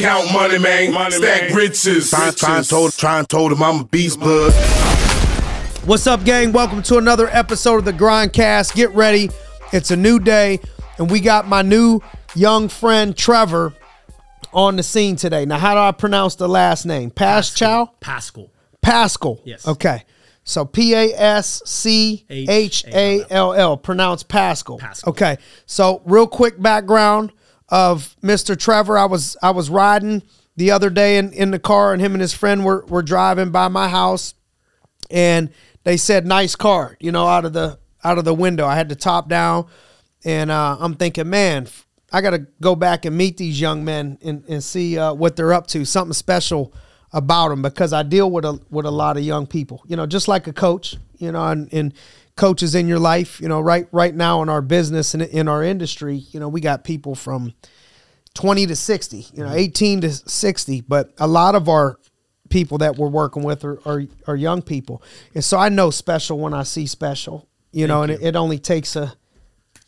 Count money, man. Money, Stack man. riches. Try, try told, try told him I'm a beast blood. What's up, gang? Welcome to another episode of the Grindcast. Get ready. It's a new day, and we got my new young friend Trevor on the scene today. Now, how do I pronounce the last name? Pascal? Pascal. Pascal. Yes. Okay. So P A S C H A L L. Pronounce Pascal. Pascal. Okay. So real quick background of Mr. Trevor. I was I was riding the other day in, in the car and him and his friend were, were driving by my house and they said nice car, you know, out of the out of the window. I had the top down and uh, I'm thinking, man, I got to go back and meet these young men and, and see uh, what they're up to. Something special about them because I deal with a with a lot of young people. You know, just like a coach. You know, and, and coaches in your life. You know, right right now in our business and in our industry, you know, we got people from 20 to 60, you know, mm-hmm. 18 to 60, but a lot of our people that we're working with are, are, are young people. And so I know special when I see special, you know, and it, it only takes a,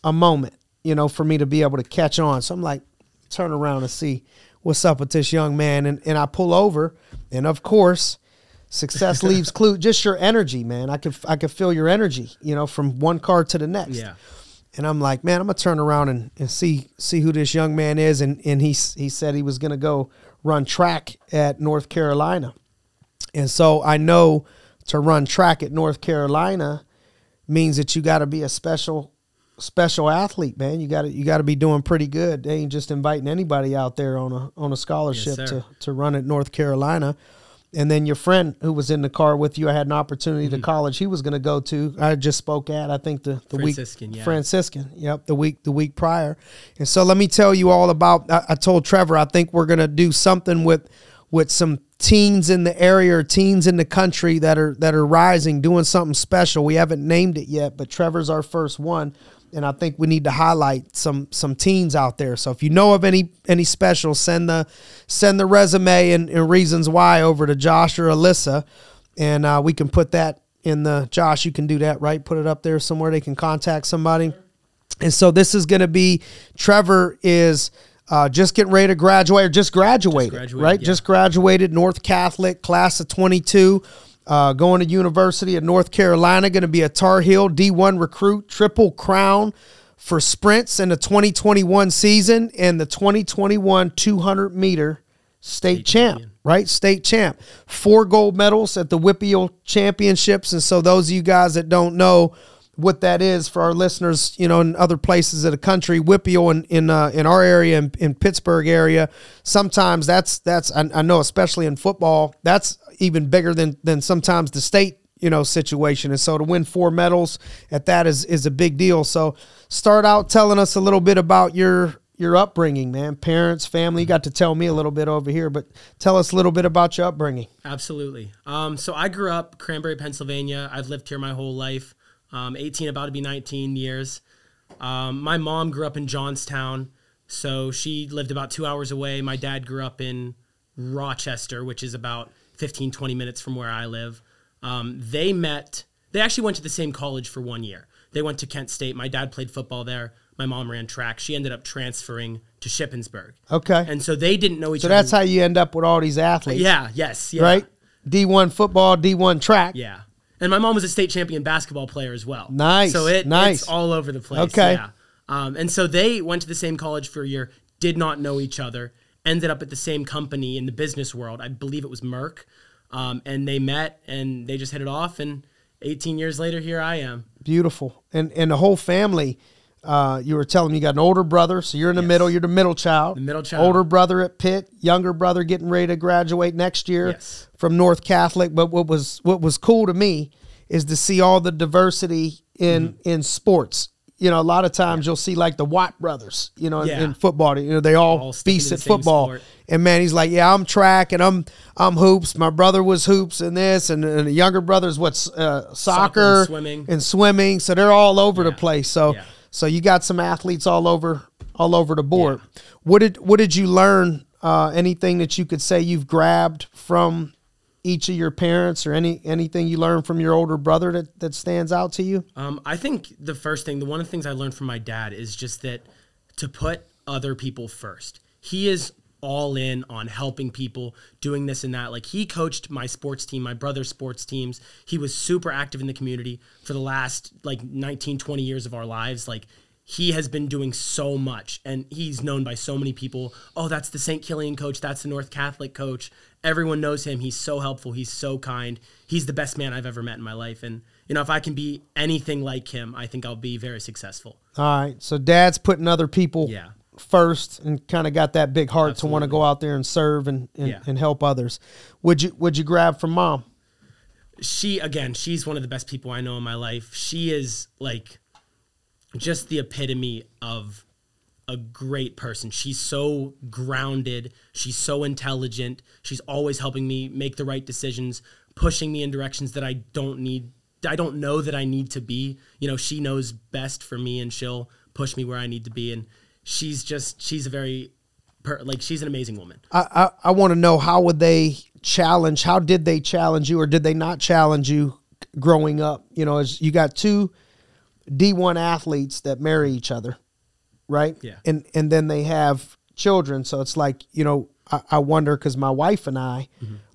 a moment, you know, for me to be able to catch on. So I'm like, turn around and see what's up with this young man. And, and I pull over and of course, success leaves clue, just your energy, man. I could, I could feel your energy, you know, from one car to the next. Yeah. And I'm like, man, I'm gonna turn around and, and see see who this young man is. And and he he said he was gonna go run track at North Carolina. And so I know to run track at North Carolina means that you got to be a special special athlete, man. You got to you got to be doing pretty good. They ain't just inviting anybody out there on a on a scholarship sir. to to run at North Carolina. And then your friend who was in the car with you, I had an opportunity Mm-hmm. to college he was going to go to. I just spoke at I think the the Franciscan, week yeah. Franciscan. Yep, the week the week prior. And so let me tell you all about. I, I told Trevor I think we're going to do something with with some teens in the area or teens in the country that are that are rising, doing something special. We haven't named it yet, but Trevor's our first one, and I think we need to highlight some some teens out there. So if you know of any any special, send the send the resume and, and reasons why over to Josh or Alyssa, and uh, we can put that in the Josh. You can do that, right? Put it up there somewhere they can contact somebody. And so this is going to be Trevor is uh, just getting ready to graduate or just graduated, graduated, right? yeah. Just graduated, North Catholic, class of 22, uh, going to University of North Carolina, going to be a Tar Heel D1 recruit, triple crown for sprints in the 2021 season and the 2021 200 meter state, champ, right? State champ. Four gold medals at the WPIAL Championships. And so those of you guys that don't know what that is for our listeners, you know, in other places of the country, WPIAL in in, uh, in our area, in, in Pittsburgh area, sometimes that's that's I, I know, especially in football, that's even bigger than than sometimes the state you know situation and so to win four medals at that is is a big deal so start out telling us a little bit about your your upbringing man parents family you got to tell me a little bit over here but tell us a little bit about your upbringing Absolutely. Um, so I grew up Cranberry, Pennsylvania. I've lived here my whole life. Um, 18, about to be 19 years. Um, my mom grew up in Johnstown, so she lived about two hours away. My dad grew up in Rochester, which is about 15, 20 minutes from where I live. Um, they met, they actually went to the same college for one year. They went to Kent State. My dad played football there. My mom ran track. She ended up transferring to Shippensburg. okay And so they didn't know each so other. that's how you end up with all these athletes Yeah, yes, yeah. right d1 football d1 track Yeah. And my mom was a state champion basketball player as well. Nice, So it, nice. it's all over the place. Okay. Yeah. Um, and so they went to the same college for a year, did not know each other, ended up at the same company in the business world. I believe it was Merck. Um, and they met and they just hit it off. And 18 years later, here I am. beautiful and and the whole family uh, you were telling me you got an older brother, so you're in the middle. You're the middle child. The middle child. Older brother at Pitt, younger brother getting ready to graduate next year Yes. from North Catholic. But what was what was cool to me is to see all the diversity in Mm-hmm. in sports. You know, a lot of times you'll see like the Watt brothers. You know, in- Yeah. in football, you know, they all, All beast at football. sport. And man, he's like, yeah, I'm track and I'm I'm hoops. My brother was hoops and this, and, and the younger brother's what's uh, soccer, and swimming. and swimming. So they're all over the place. So Yeah. so you got some athletes all over all over the board. What did what did you learn? Uh, anything that you could say you've grabbed from each of your parents, or any anything you learned from your older brother that that stands out to you? Um, I think the first thing, the one of the things I learned from my dad is just that to put other people first. He is all in on helping people, doing this and that. Like he coached my sports team, my brother's sports teams. He was super active in the community for the last like 19, 20 years of our lives. Like he has been doing so much and he's known by so many people. Oh, that's the St. Kilian coach. That's the North Catholic coach. Everyone knows him. He's so helpful. He's so kind. He's the best man I've ever met in my life. And, you know, if I can be anything like him, I think I'll be very successful. All right. So dad's putting other people Yeah. first and kind of got that big heart to want to go out there and serve and, and, Yeah. and help others. Would you would you grab from mom? she again she's one of the best people i know in my life she is like just the epitome of a great person. She's so grounded. She's so intelligent. She's always helping me make the right decisions pushing me in directions that i don't need i don't know that i need to be. You know she knows best for me and she'll push me where i need to be. And she's just she's a very per, like she's an amazing woman. I I, I want to know how would they challenge? How did they challenge you, or did they not challenge you growing up? You know, as you got two D one athletes that marry each other, right? Yeah. And and then they have children, so it's like you know, I, I wonder because my wife and I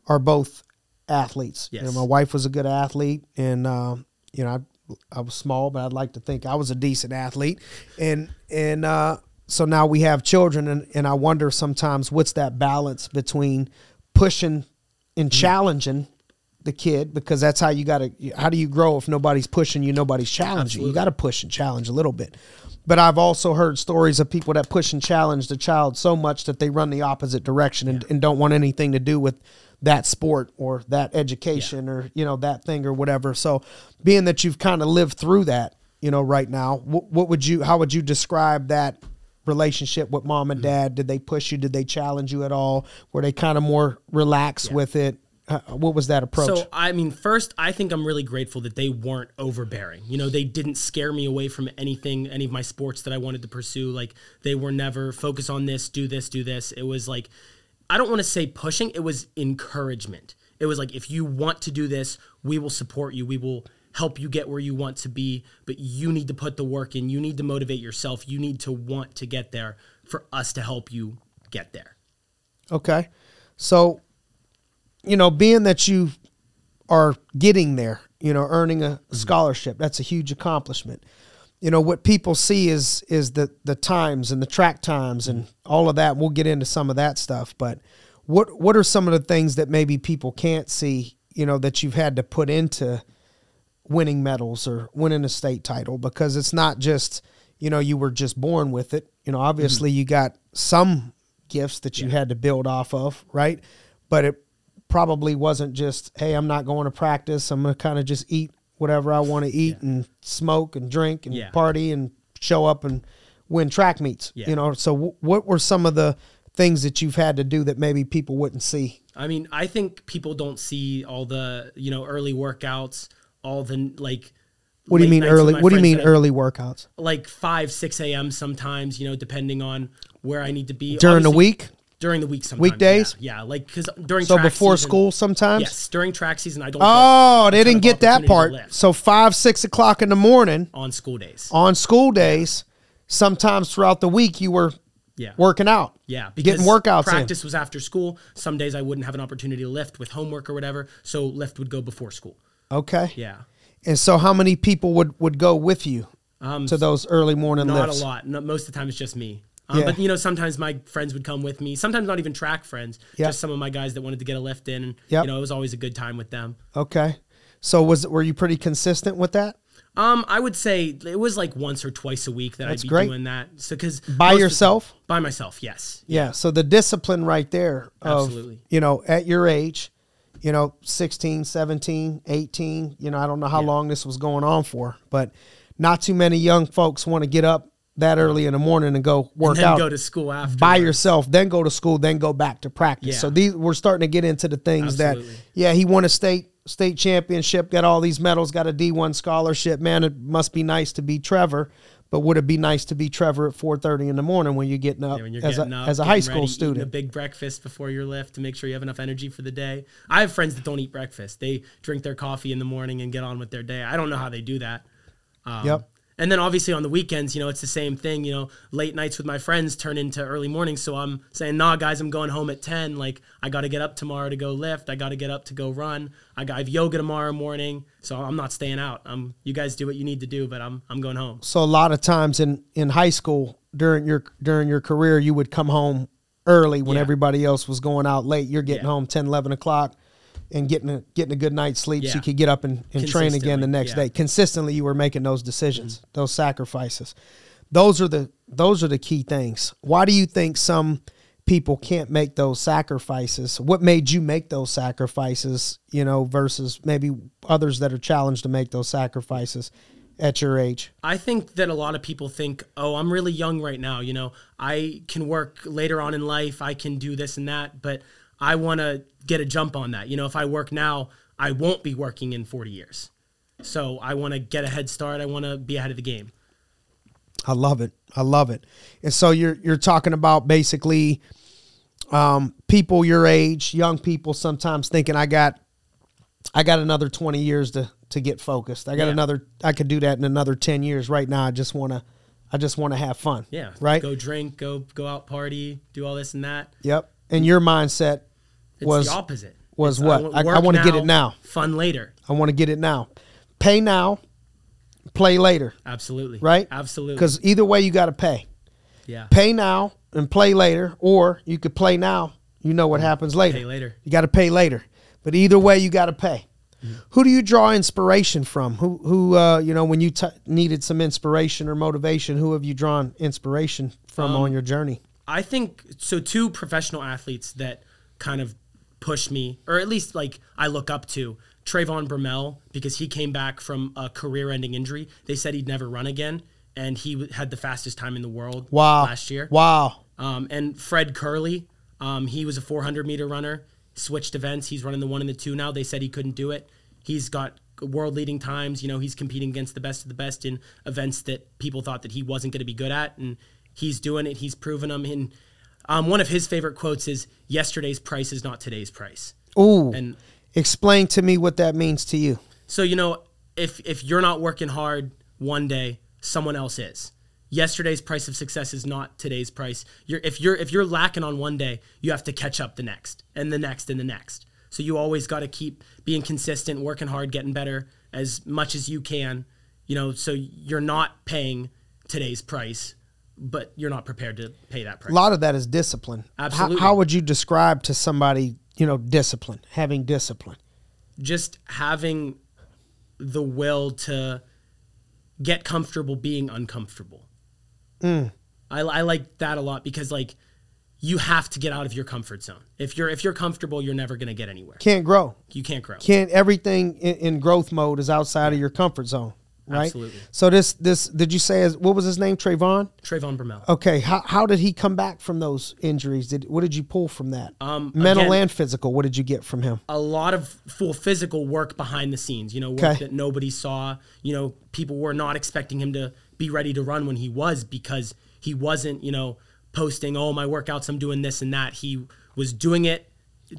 are both athletes. You know, Mm-hmm. Yes. my wife was a good athlete, and um, you know, I, I was small, but I'd like to think I was a decent athlete, and and uh, so now we have children, and and I wonder sometimes what's that balance between pushing and Mm-hmm. challenging the kid because that's how you got to how do you grow if nobody's pushing you nobody's challenging you? Absolutely. got to push and challenge a little bit. But i've also heard stories of people that push and challenge the child so much that they run the opposite direction and, and don't want anything to do with that sport or that education or you know that thing or whatever. So being that you've kind of lived through that you know right now what, what would you how would you describe that relationship with mom and mm. dad? Did they push you? Did they challenge you at all? Were they kind of more relaxed with it Uh, what was that approach So I mean, first, I think I'm really grateful that they weren't overbearing. You know, they didn't scare me away from anything, any of my sports that I wanted to pursue. Like they were never focus on this, do this, do this. It was like, I don't want to say pushing. It was encouragement. It was like, if you want to do this, we will support you. We will help you get where you want to be, but you need to put the work in. You need to motivate yourself. You need to want to get there for us to help you get there. Okay. So, you know, being that you are getting there, you know, earning a mm-hmm. scholarship, that's a huge accomplishment. You know, what people see is is the the times and the track times and mm-hmm. all of that. We'll get into some of that stuff, but what what are some of the things that maybe people can't see, you know, that you've had to put into winning medals or winning a state title? Because it's not just you know you were just born with it. You know obviously mm-hmm. you got some gifts that you had to build off of right? But it probably wasn't just hey i'm not going to practice i'm going to kind of just eat whatever i want to eat and smoke and drink and Yeah. party and show up and win track meets Yeah. you know so w- what were some of the things that you've had to do that maybe people wouldn't see I mean, I think people don't see all the you know early workouts, all the like. what do you mean early what do you mean early workouts Like five, six a.m. sometimes, you know, depending on where I need to be during the week During the week, sometimes Weekdays? yeah, yeah like because during so before season- school sometimes Yes, during track season, I don't. Oh, they didn't get that part. So five, six o'clock in the morning on school days. on school days, sometimes throughout the week you were Yeah, working out. Yeah, getting workouts in. Practice was after school. Some days I wouldn't have an opportunity to lift with homework or whatever, so lift would go before school. Okay. Yeah, And so how many people would, would go with you um, to those early morning not lifts? a lot. No, most of the time it's just me. Um, Yeah. But you know, sometimes my friends would come with me. Sometimes not even track friends. Yeah. Just some of my guys that wanted to get a lift in. And Yep. you know, it was always a good time with them. Okay. So was were you pretty consistent with that? Um, I would say it was like once or twice a week that That's I'd be great. doing that. So because By yourself? by myself, yes. Yeah. So the discipline right there of, Absolutely. you know, at your age, you know, 16, 17, 18, you know, I don't know how long this was going on for, but not too many young folks want to get up that early in the morning and go work And then out go to school after. by yourself, then go to school, then go back to practice. Yeah. So these we're starting to get into the things Absolutely. that yeah, he won a state state championship, got all these medals, got a D1 scholarship. Man, it must be nice to be Trevor, but would it be nice to be Trevor at 4:30 in the morning when you're getting up Yeah, you're as getting a up, as a high school ready, student? a big breakfast before your lift to make sure you have enough energy for the day. I have friends that don't eat breakfast. They drink their coffee in the morning and get on with their day. I don't know how they do that. Um, Yep. And then obviously on the weekends, you know, it's the same thing. You know, late nights with my friends turn into early mornings. So I'm saying, nah, guys, I'm going home at 10. Like, I got to get up tomorrow to go lift. I got to get up to go run. I got I have yoga tomorrow morning. So I'm not staying out. Um, you guys do what you need to do, but I'm I'm going home. So a lot of times in in high school during your during your career, you would come home early when Yeah. everybody else was going out late. You're getting Yeah. home 10, 11 o'clock and getting a, getting a good night's sleep so you could get up and, and train again the next yeah. day. Consistently, you were making those decisions, mm-hmm. those sacrifices. Those are the those are the key things. Why do you think some people can't make those sacrifices? What made you make those sacrifices, you know, versus maybe others that are challenged to make those sacrifices at your age? I think that a lot of people think, oh, I'm really young right now. You know, I can work later on in life. I can do this and that. But I want to get a jump on that. You know, if I work now, I won't be working in 40 years. So I want to get a head start. I want to be ahead of the game. I love it. I love it. And so you're you're talking about basically um, people your age, young people sometimes thinking I got I got another 20 years to to get focused. I got Yeah. another I could do that in another 10 years. Right now I just want to I just want to have fun. Yeah. Right? Go drink, go go out party, do all this and that. Yep. And your mindset It's was the opposite. was It's, what? wa- I- I wanna get it now. Fun later. I want to get it now. Pay now, play later, Absolutely. right? Absolutely. Cuz either way you got to pay. yeah. Pay now and play later or you could play now, you know what happens later. Pay later. You got to pay later. But either way, you got to pay. Who do you draw inspiration from? Who, who, uh, you know, when you t- needed some inspiration or motivation, who have you drawn inspiration from Um, on your journey? I think so. Two professional athletes that kind of push me, or at least like I look up to Trayvon Bromell because he came back from a career-ending injury. They said he'd never run again, and he w- had the fastest time in the world Wow. last year. Wow. Um, and Fred Kerley, um, he was a 400 meter runner, switched events. He's running the one and the two now. They said he couldn't do it. He's got world leading times. You know, he's competing against the best of the best in events that people thought that he wasn't going to be good at, and he's doing it. He's proven them. And um, one of his favorite quotes is, "Yesterday's price is not today's price." Ooh. And Explain to me what that means to you. So you know, if if you're not working hard one day, someone else is. Yesterday's price of success is not today's price. You're if you're if you're lacking on one day, you have to catch up the next and the next and the next. So you always got to keep being consistent, working hard, getting better as much as you can. You know, so you're not paying today's price, but you're not prepared to pay that price. A lot of that is discipline. How- Absolutely. How, would you describe to somebody, you know, discipline, having discipline? just having the will to get comfortable being uncomfortable. Mm. I, I like that a lot because like you have to get out of your comfort zone. If you're if you're comfortable, you're never gonna get anywhere. Can't grow. You can't grow. Can't everything in, in growth mode is outside of your comfort zone, right? Absolutely. So this this did you say what was his name? Trayvon. Trayvon Bromell. Okay, how, how did he come back from those injuries? Did what did you pull from that? Um, Mental again- and physical. What did you get from him? a lot of full physical work behind the scenes, you know, work Okay. that nobody saw. You know, people were not expecting him to be ready to run when he was because he wasn't, you know, posting, oh, my workouts, I'm doing this and that. He was doing it.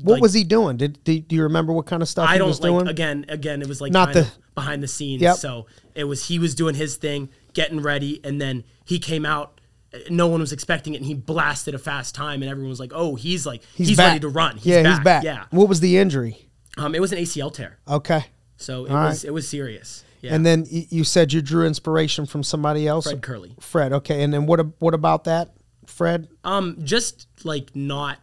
What like, was he doing? Did, do, do you remember what kind of stuff I he don't was like doing? again. Again, it was like Not the- of behind the scenes. Yep. So it was he was doing his thing, getting ready, and then he came out. No one was expecting it, and he blasted a fast time, and everyone was like, "Oh, he's like he's, back. ready to run. He's yeah, back. he's back. Yeah. What was the injury? Um, it was an ACL tear, Okay. so it All was right. it was serious. Yeah. And then you said you drew inspiration from somebody else. Fred Kerley. Fred. Okay. And then what? What about that, Fred? Um, just like not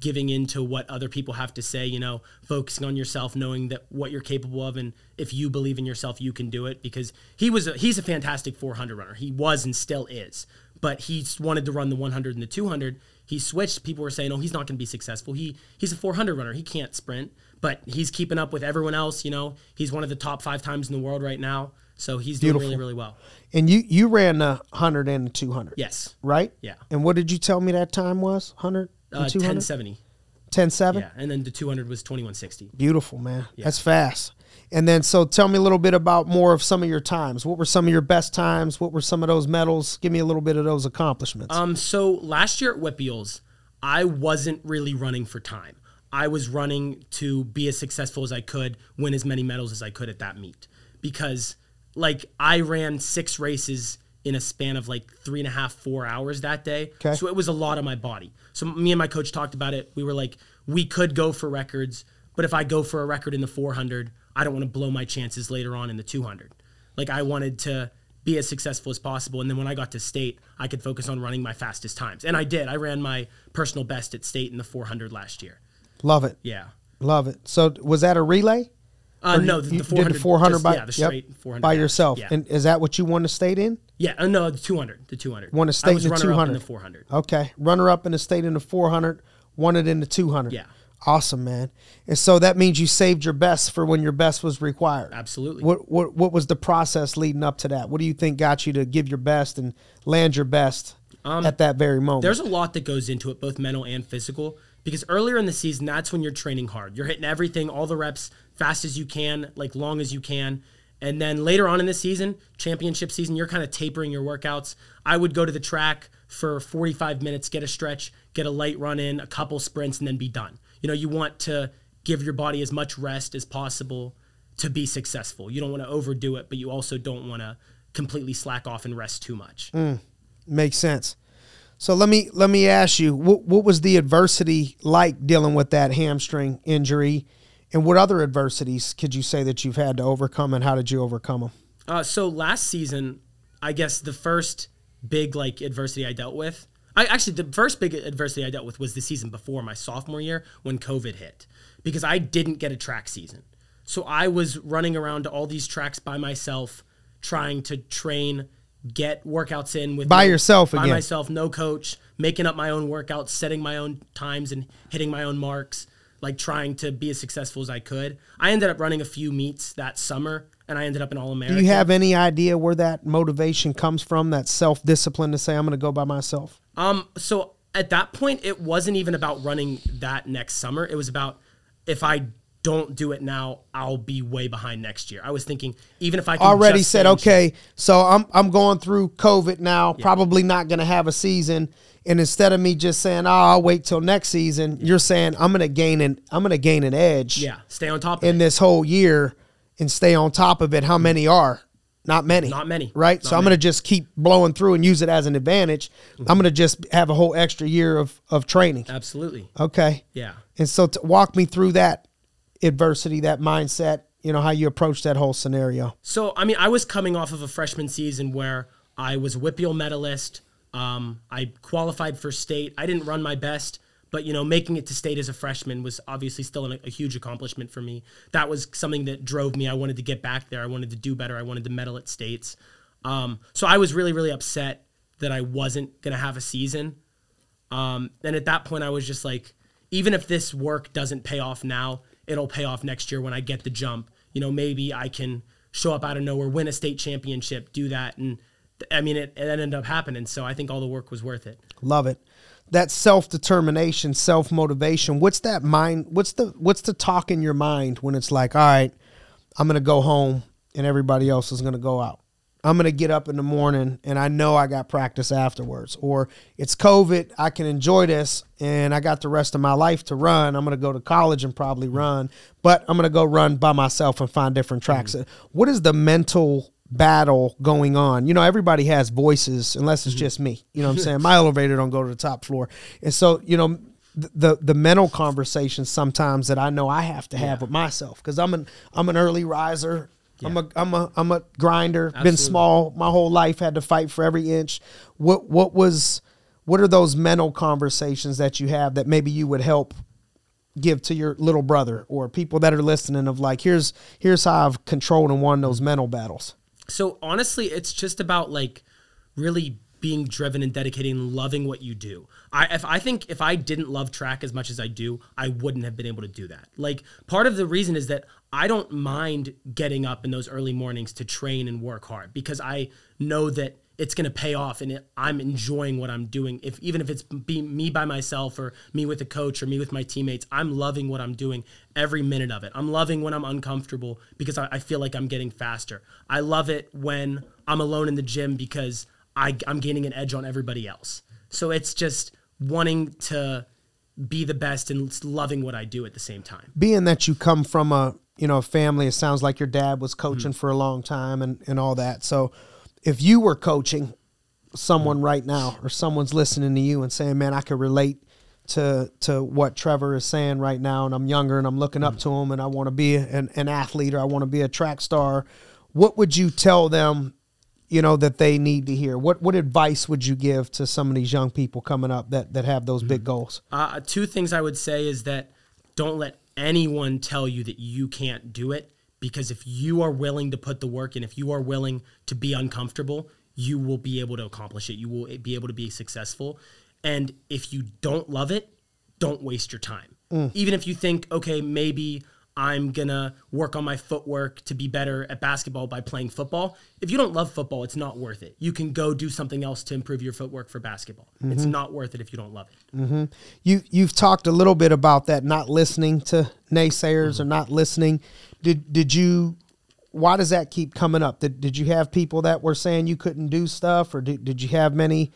giving in to what other people have to say, you know, focusing on yourself, knowing that what you're capable of, and if you believe in yourself, you can do it. Because he was a, he's a fantastic 400 runner. He was and still is, but he wanted to run the 100 and the 200. He switched. People were saying, "Oh, he's not going to be successful. He he's a 400 runner. He can't sprint." But he's keeping up with everyone else. You know, he's one of the top five times in the world right now. So he's doing Beautiful. really, really well. And you you ran the hundred and the two hundred. Yes. Right. Yeah. And what did you tell me that time was? Hundred Uh, and two hundred. 1070. Yeah. And then the 200 was 2160. Beautiful, man. That's fast. And then, so tell me a little bit about more of some of your times. What were some of your best times? What were some of those medals? Give me a little bit of those accomplishments. Um, so last year at WPIALs, I wasn't really running for time. I was running to be as successful as I could, win as many medals as I could at that meet. Because like I ran six races in a span of like three and a half, four hours that day. Okay. So it was a lot on my body. So me and my coach talked about it. We were like, we could go for records, but if I go for a record in the 400, I don't want to blow my chances later on in the 200. Like I wanted to be as successful as possible. And then when I got to state, I could focus on running my fastest times. And I did. I ran my personal best at state in the 400 last year. Love it. Yeah. Love it. So was that a relay? Uh, no, the, the 400. did the 400 just- by yeah, the yep, 400 by yourself. Yeah. And is that what you won the state in? yeah. Uh, no, the 200. The 200. Won a state in the runner-up 200. in the 400. Okay, runner up in the state in the 400, won it in the 200. Yeah. Awesome, man. And so that means you saved your best for when your best was required. Absolutely. What what what was the process leading up to that? What do you think got you to give your best and land your best at that very moment? Um, There's a lot that goes into it, both mental and physical. Because earlier in the season, that's when you're training hard. You're hitting everything, all the reps, fast as you can, like long as you can. And then later on in the season, championship season, you're kind of tapering your workouts. I would go to the track for 45 minutes, get a stretch, get a light run in, a couple sprints, and then be done. You know, you want to give your body as much rest as possible to be successful. You don't want to overdo it, but you also don't want to completely slack off and rest too much. Mm, makes sense. So let me let me ask you, what what was the adversity like dealing with that hamstring injury, and what other adversities could you say that you've had to overcome, and how did you overcome them? Uh, so last season, I guess the first big like adversity I dealt with. I actually the first big adversity I dealt with was the season before my sophomore year when COVID hit, because I didn't get a track season. So I was running around to all these tracks by myself, trying to train, get workouts in with By no- yourself by again. myself, no coach, making up my own workouts, setting my own times, and hitting my own marks, like trying to be as successful as I could. I ended up running a few meets that summer, and I ended up an All American. Do you have any idea where that motivation comes from? That self discipline to say I'm going to go by myself. Um, so at that point, it wasn't even about running that next summer. It was about if I don't do it now, I'll be way behind next year. I was thinking even if I can Already said, in okay, so I'm I'm going through COVID now. Probably not going to have a season. And instead of me just saying, "Oh, I'll wait till next season," you're saying, "I'm going to gain an I'm to gain an edge." yeah, stay on top of in it. this whole year and stay on top of it. How mm-hmm. many are? Not many. Not many. Right? Not so I'm going to just keep blowing through and use it as an advantage. Mm-hmm. I'm going to just have a whole extra year of, of training. Absolutely. Okay. Yeah. And so to walk me through that adversity, that mindset, you know, how you approach that whole scenario. So, I mean, I was coming off of a freshman season where I was a WPIAL medalist. Um, I qualified for state. I didn't run my best, but you know, making it to state as a freshman was obviously still an, a huge accomplishment for me. That was something that drove me. I wanted to get back there. I wanted to do better. I wanted to medal at states. Um, so I was really, really upset that I wasn't gonna have a season. Um, and at that point, I was just like, even if this work doesn't pay off now, it'll pay off next year when I get the jump. You know, maybe I can show up out of nowhere, win a state championship, do that. And I mean, it, it ended up happening. So I think all the work was worth it. Love it. That self determination, self motivation. What's that mind? What's the what's the talk in your mind when it's like, all right, I'm gonna go home and everybody else is gonna go out. I'm gonna get up in the morning and I know I got practice afterwards. Or it's COVID, I can enjoy this and I got the rest of my life to run. I'm gonna go to college and probably run, but I'm gonna go run by myself and find different tracks. Mm-hmm. What is the mental battle going on. You know, everybody has voices unless it's mm-hmm. just me. You know what I'm saying? My elevator don't go to the top floor. And so, you know, the the mental conversations sometimes that I know I have to have with myself cuz I'm an I'm an early riser. I'm a I'm a I'm a grinder. Been small my whole life had to fight for every inch. What what was what are those mental conversations that you have that maybe you would help give to your little brother or people that are listening of like here's here's how I've controlled and won those mm-hmm. mental battles. So honestly, it's just about like really being driven and dedicated and loving what you do. I if I think if I didn't love track as much as I do, I wouldn't have been able to do that. Like part of the reason is that I don't mind getting up in those early mornings to train and work hard because I know that it's going to pay off and it, I'm enjoying what I'm doing. If even if it's be me by myself or me with a coach or me with my teammates, I'm loving what I'm doing every minute of it. I'm loving when I'm uncomfortable because I, I feel like I'm getting faster. I love it when I'm alone in the gym because I, I'm gaining an edge on everybody else. So it's just wanting to be the best and loving what I do at the same time. being that you come from a you know a family it sounds like your dad was mm-hmm. coaching for a long time and and all that so if you were coaching someone right now or someone's listening to you and saying man i could relate to to what trevor is saying right now and i'm younger and i'm looking up to him and i want to be an, an athlete or i want to be a track star what would you tell them you know that they need to hear? What what advice would you give to some of these young people coming up that that have those big goals? Uh, two things I would say is that don't let anyone tell you that you can't do it because if you are willing to put the work in, if you are willing to be uncomfortable, you will be able to accomplish it. You will be able to be successful. And if you don't love it, don't waste your time. Mm. Even if you think, okay, maybe I'm gonna work on my footwork to be better at basketball by playing football. If you don't love football, it's not worth it. You can go do something else to improve your footwork for basketball. It's mm-hmm. not worth it if you don't love it. Mm-hmm. you you've talked a little bit about that not listening to naysayers mm-hmm. or not listening did did you why does that keep coming up? Did, did you have people that were saying you couldn't do stuff or did, did you have many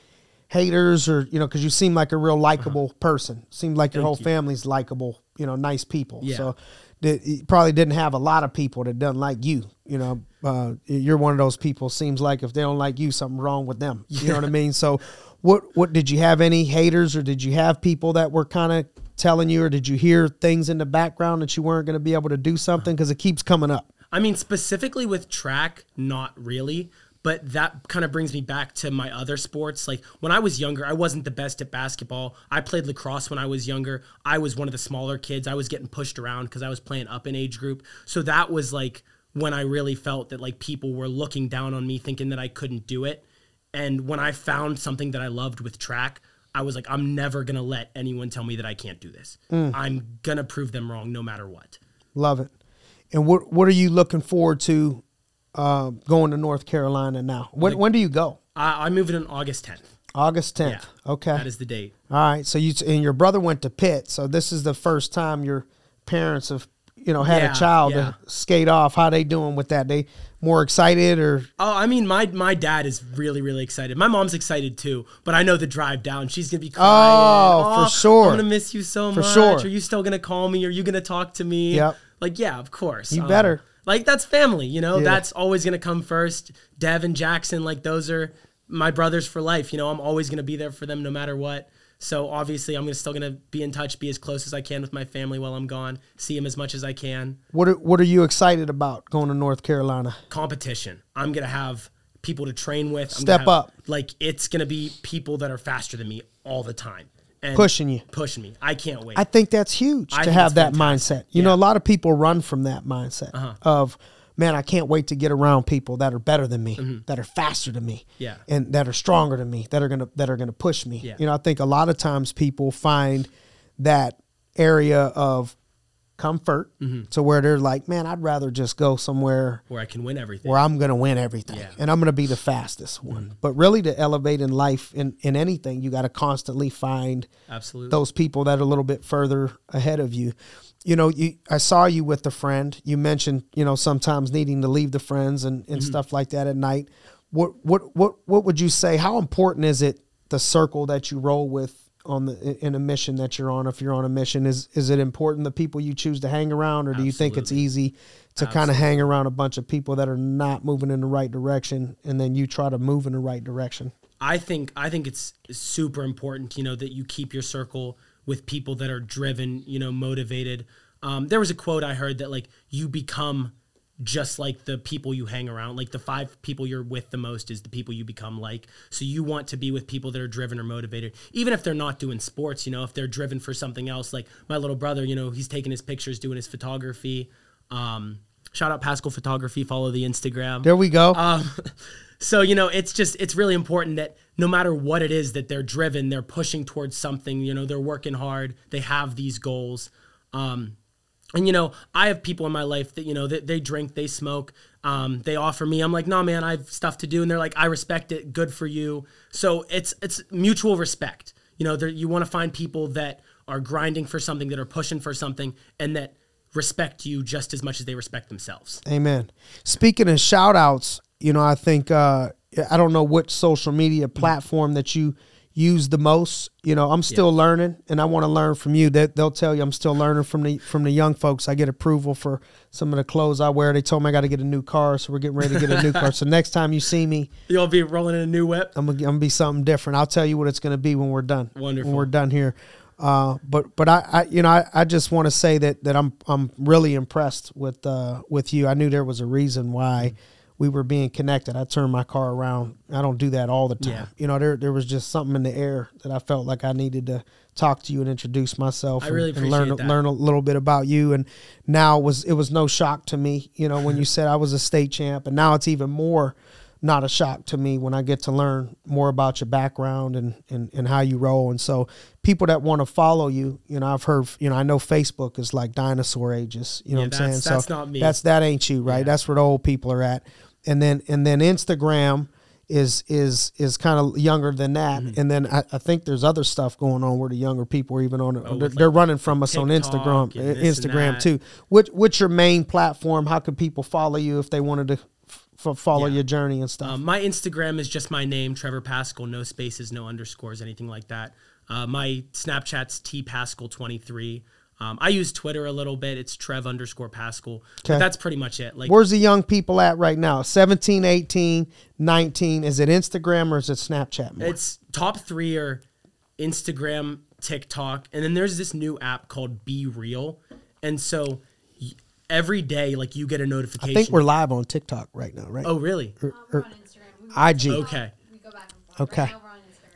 haters or you know because you seem like a real likable person. Seemed like your whole family's likable you know nice people. Yeah. so that you probably didn't have a lot of people that doesn't like you you know uh, you're one of those people seems like if they don't like you something wrong with them. You know what i mean? So what what did you have any haters or did you have people that were kind of telling you or did you hear things in the background that you weren't going to be able to do something because it keeps coming up I mean, specifically with track, not really. But that kind of brings me back to my other sports. Like when I was younger, I wasn't the best at basketball. I played lacrosse when I was younger. I was one of the smaller kids. I was getting pushed around because I was playing up in age group. So that was like when I really felt that like people were looking down on me, thinking that I couldn't do it. And when I found something that I loved with track, I was like, I'm never gonna let anyone tell me that I can't do this. I'm gonna prove them wrong no matter what. love it and what what are you looking forward to uh, going to north carolina now when, when do you go I, I'm moving on August 10th. august 10th Yeah. okay That is the date. All right. So you and your brother went to Pitt. So this is the first time your parents have you know had Yeah, a child yeah. to skate off. How they doing with that? They more excited or Oh, I mean, my my dad is really really excited. My mom's excited too, but I know the drive down. She's gonna be crying. Oh, for sure. I'm gonna miss you so For much. sure. Are you still gonna call me? Are you gonna talk to me? Yep. Like, yeah, of course. You um, better. Like that's family. You know, Yeah. that's always gonna come first. Dev and Jackson, like those are my brothers for life. You know, I'm always gonna be there for them no matter what. So obviously, I'm gonna still gonna be in touch, be as close as I can with my family while I'm gone, see them as much as I can. what? Are, what are you excited about going to North Carolina? competition. I'm gonna have people to train with. I'm Step have- up. Like it's gonna be people that are faster than me all the time. And Pushing you. Pushing me. I can't wait. I think that's huge I to have that fantastic. mindset. You know, a lot of people run from that mindset Uh-huh. of, man, I can't wait to get around people that are better than me, that are faster than me, Mm-hmm. Yeah. and that are stronger than me, that are gonna that are gonna push me. Yeah. You know, I think a lot of times people find that area of comfort Mm-hmm. to where they're like, man, I'd rather just go somewhere where I can win everything. where I'm going to win everything Yeah. Mm-hmm. and I'm going to be the fastest one. But really, to elevate in life in, in anything, you got to constantly find Absolutely. those people that are a little bit further ahead of you. You know, you I saw you with a friend. You mentioned, you know, sometimes needing to leave the friends and, and mm-hmm. stuff like that at night. What what what what would you say? How important is it the circle that you roll with on the in a mission that you're on? If you're on a mission, is is it important the people you choose to hang around, or do you think it's easy to kind of hang around a bunch of people that are not moving in the right direction, and then you try to move in the right direction? I think I think it's super important, you know, that you keep your circle with people that are driven, you know, motivated. Um, there was a quote I heard that like you become just like the people you hang around. Like the five people you're with the most is the people you become like. So you want to be with people that are driven or motivated, even if they're not doing sports. You know, if they're driven for something else. Like my little brother, you know, he's taking his pictures, doing his photography. Um, shout out Paschall Photography. Follow the Instagram. There we go. Um, so you know, it's just it's really important that no matter what it is that they're driven, they're pushing towards something. You know, they're working hard. They have these goals. Um, and you know, I have people in my life that you know that they drink, they smoke. Um, they offer me. I'm like, no, man, I have stuff to do, and they're like, I respect it. Good for you. So it's it's mutual respect. You know, you want to find people that are grinding for something, that are pushing for something, and that respect you just as much as they respect themselves. Amen. Speaking of shout outs, you know, I think uh I don't know what social media platform that you use the most. You know, I'm still learning, and I want to learn from you. That they'll tell you I'm still learning from the from the young folks. I get approval for some of the clothes I wear. They told me I got to get a new car, so we're getting ready to get a new car. So next time you see me, You'll be rolling in a new whip. I'm gonna, I'm gonna be something different. I'll tell you what it's gonna be when we're done. Wonderful. When we're done here. Uh, but but I, I you know I, I just want to say that that I'm I'm really impressed with uh with you. I knew there was a reason why we were being connected. I turned my car around. I don't do that all the time. Yeah. You know there there was just something in the air that I felt like I needed to talk to you and introduce myself. I and, really and learn that. learn a little bit about you. And now it was it was no shock to me. You know when you said I was a state champ, and now it's even more not a shock to me when I get to learn more about your background and, and, and how you roll. And so people that want to follow you, you know, I've heard, you know, I know Facebook is like dinosaur ages, you know Yeah, what I'm saying? that's- so that's not me. That's, that ain't you, right? Yeah. That's where the old people are at. And then, and then Instagram is, is, is kind of younger than that. Mm-hmm. And then I, I think there's other stuff going on where the younger people are even on it. they're, Oh, with, they're running from us on Instagram, and this and Instagram too. What, what's your main platform? How can people follow you if they wanted to f- follow Yeah. your journey and stuff? Um, my Instagram is just my name, Trevor Paschall, no spaces, no underscores, anything like that. Uh, my Snapchat's T Paschall twenty three. Um, I use Twitter a little bit. It's Trev underscore Paschall. Okay. But that's pretty much it. Like Where's the young people at right now? 17, 18, 19. Is it Instagram or is it Snapchat more? it's top three are Instagram, TikTok, and then there's this new app called Be Real. And so every day, like you get a notification. I think we're live on TikTok right now, right? Oh, really? We're on Instagram. We, IG. Okay. we go back and forth. Okay.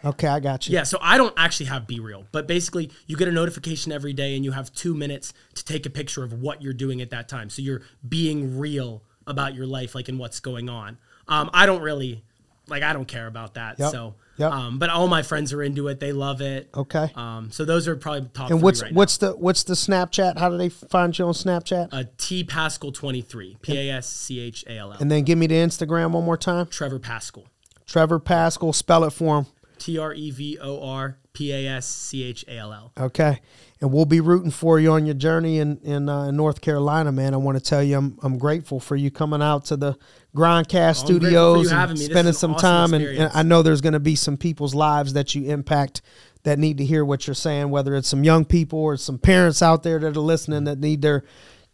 Okay, I got you. Yeah, so I don't actually have Be Real, but basically you get a notification every day and you have two minutes to take a picture of what you're doing at that time. So you're being real about your life, like and what's going on. Um, I don't really, like, I don't care about that. Yep. So, Yep. um, but all my friends are into it. They love it. Okay. Um, so those are probably top and three what's right now. the what's the Snapchat? How do they find you on Snapchat? Uh, T Paschall 23, P A S C H A L L. and then give me the Instagram one more time. Trevor Paschall, Trevor Paschall, spell it for him. T R E V O R P A S C H A L L. Okay. And we'll be rooting for you on your journey in in, uh, in North Carolina, man. I want to tell you, I'm I'm grateful for you coming out to the Grindcast for studios and having me. This spending some awesome time. And, and. I know there's going to be some people's lives that you impact that need to hear what you're saying, whether it's some young people or some parents out there that are listening that need their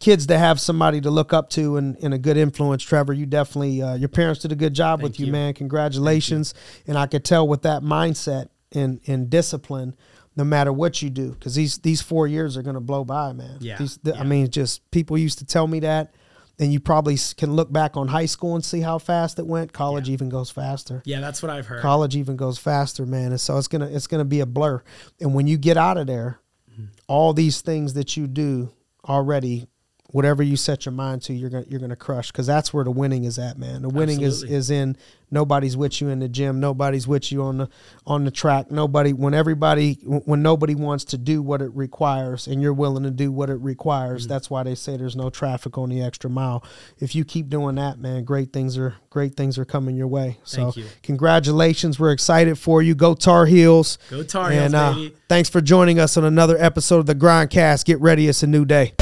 kids to have somebody to look up to and, and a good influence. Trevor, you definitely uh, your parents did a good job with you, you. man. Congratulations. And I could tell with that mindset and, and discipline, no matter what you do, because these these four years are going to blow by, man. Yeah, These, th- I mean, just people used to tell me that. And you probably can look back on high school and see how fast it went. College even goes faster. Yeah, that's what I've heard. College even goes faster, man. And so it's gonna it's gonna be a blur. And when you get out of there, Mm-hmm. all these things that you do already, whatever you set your mind to, you're gonna you're gonna crush because that's where the winning is at, man. The winning Absolutely. is is in nobody's with you in the gym, nobody's with you on the on the track. Nobody when everybody when nobody wants to do what it requires and you're willing to do what it requires. Mm-hmm. That's why they say there's no traffic on the extra mile. If you keep doing that, man, great things are great things are coming your way. So you. congratulations. We're excited for you. Go Tar Heels. Go Tar Heels, and, uh, baby. Thanks for joining us on another episode of the Grindcast. Get ready, it's a new day.